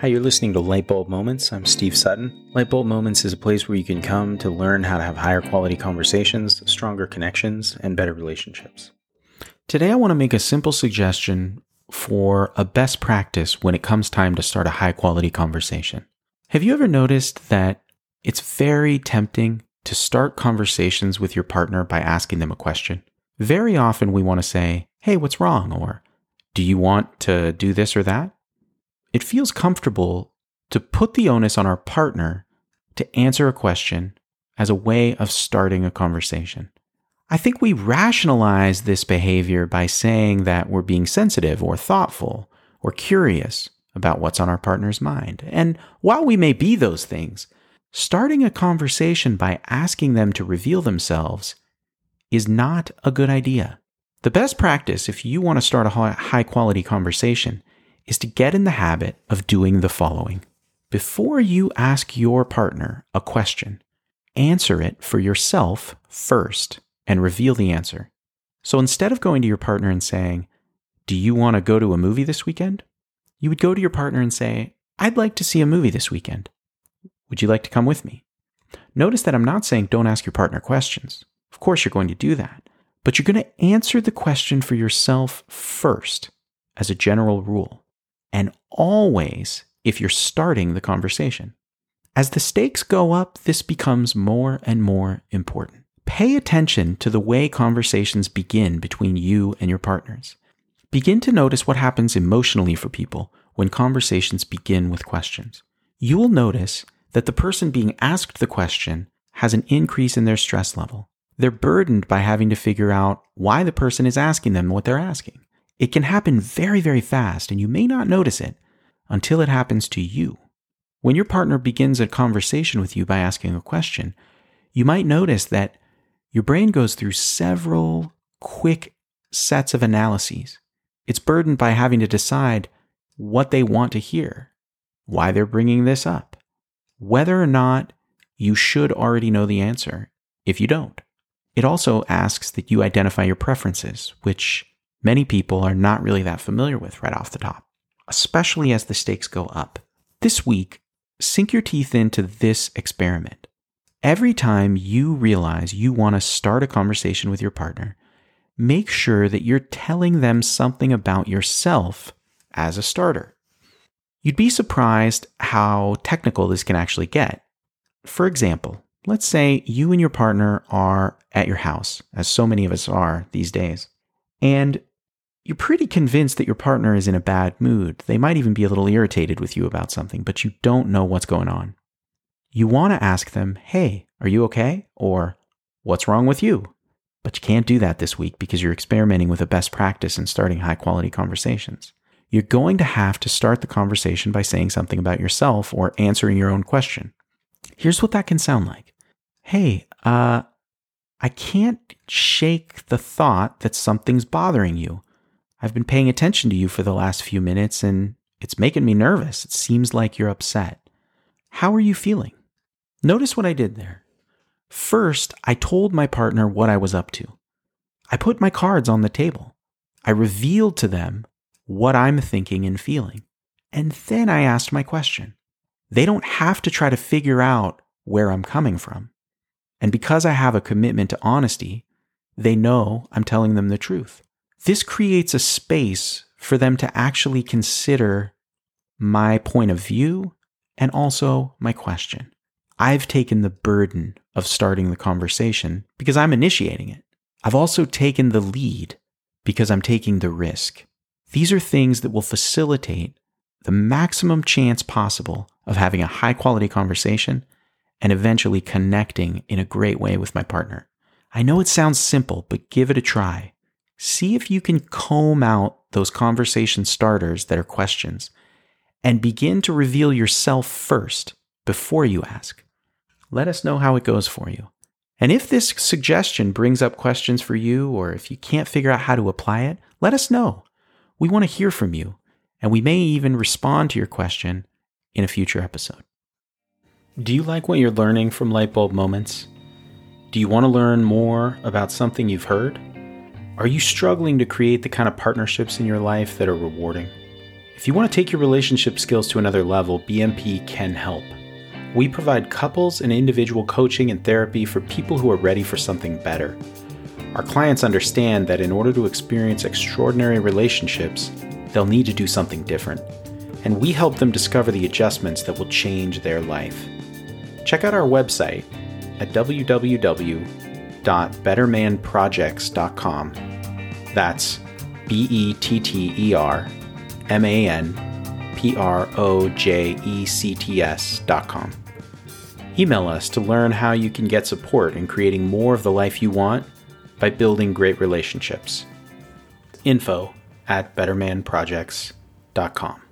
Hi, you're listening to Lightbulb Moments. I'm Steve Sutton. Lightbulb Moments is a place where you can come to learn how to have higher quality conversations, stronger connections, and better relationships. Today, I want to make a simple suggestion for a best practice when it comes time to start a high quality conversation. Have you ever noticed that it's very tempting to start conversations with your partner by asking them a question? Very often, we want to say, Hey, what's wrong? Or, Do you want to do this or that? It feels comfortable to put the onus on our partner to answer a question as a way of starting a conversation. I think we rationalize this behavior by saying that we're being sensitive or thoughtful or curious about what's on our partner's mind. And while we may be those things, starting a conversation by asking them to reveal themselves is not a good idea. The best practice if you want to start a high quality conversation is to get in the habit of doing the following. Before you ask your partner a question, answer it for yourself first and reveal the answer. So instead of going to your partner and saying, Do you want to go to a movie this weekend? You would go to your partner and say, I'd like to see a movie this weekend. Would you like to come with me? Notice that I'm not saying don't ask your partner questions. Of course, you're going to do that. But you're going to answer the question for yourself first as a general rule and always if you're starting the conversation. As the stakes go up, this becomes more and more important. Pay attention to the way conversations begin between you and your partners. Begin to notice what happens emotionally for people when conversations begin with questions. You will notice that the person being asked the question has an increase in their stress level. They're burdened by having to figure out why the person is asking them what they're asking. It can happen very, very fast, and you may not notice it until it happens to you. When your partner begins a conversation with you by asking a question, you might notice that your brain goes through several quick sets of analyses. It's burdened by having to decide what they want to hear, why they're bringing this up, whether or not you should already know the answer if you don't. It also asks that you identify your preferences, which many people are not really that familiar with right off the top, especially as the stakes go up. This week, sink your teeth into this experiment. Every time you realize you want to start a conversation with your partner, make sure that you're telling them something about yourself as a starter. You'd be surprised how technical this can actually get. For example, let's say you and your partner are at your house, as so many of us are these days, and you're pretty convinced that your partner is in a bad mood. They might even be a little irritated with you about something, but you don't know what's going on. You want to ask them, Hey, are you okay? Or, What's wrong with you? But you can't do that this week because you're experimenting with a best practice and starting high quality conversations. You're going to have to start the conversation by saying something about yourself or answering your own question. Here's what that can sound like Hey, uh, I can't shake the thought that something's bothering you. I've been paying attention to you for the last few minutes and it's making me nervous. It seems like you're upset. How are you feeling? Notice what I did there. First, I told my partner what I was up to. I put my cards on the table. I revealed to them what I'm thinking and feeling. And then I asked my question. They don't have to try to figure out where I'm coming from. And because I have a commitment to honesty, they know I'm telling them the truth this creates a space for them to actually consider my point of view and also my question. I've taken the burden of starting the conversation because I'm initiating it. I've also taken the lead because I'm taking the risk. These are things that will facilitate the maximum chance possible of having a high quality conversation and eventually connecting in a great way with my partner. I know it sounds simple, but give it a try see if you can comb out those conversation starters that are questions and begin to reveal yourself first before you ask. Let us know how it goes for you. And if this suggestion brings up questions for you, or if you can't figure out how to apply it, let us know. We want to hear from you, and we may even respond to your question in a future episode. Do you like what you're learning from Lightbulb Moments? Do you want to learn more about something you've heard? Are you struggling to create the kind of partnerships in your life that are rewarding? If you want to take your relationship skills to another level, BMP can help. We provide couples and individual coaching and therapy for people who are ready for something better. Our clients understand that in order to experience extraordinary relationships, they'll need to do something different. And we help them discover the adjustments that will change their life. Check out our website at www.bettermanprojects.com. That's B E T T E R M A N P R O J E C T S.com. Email us to learn how you can get support in creating more of the life you want by building great relationships. Info at bettermanprojects.com.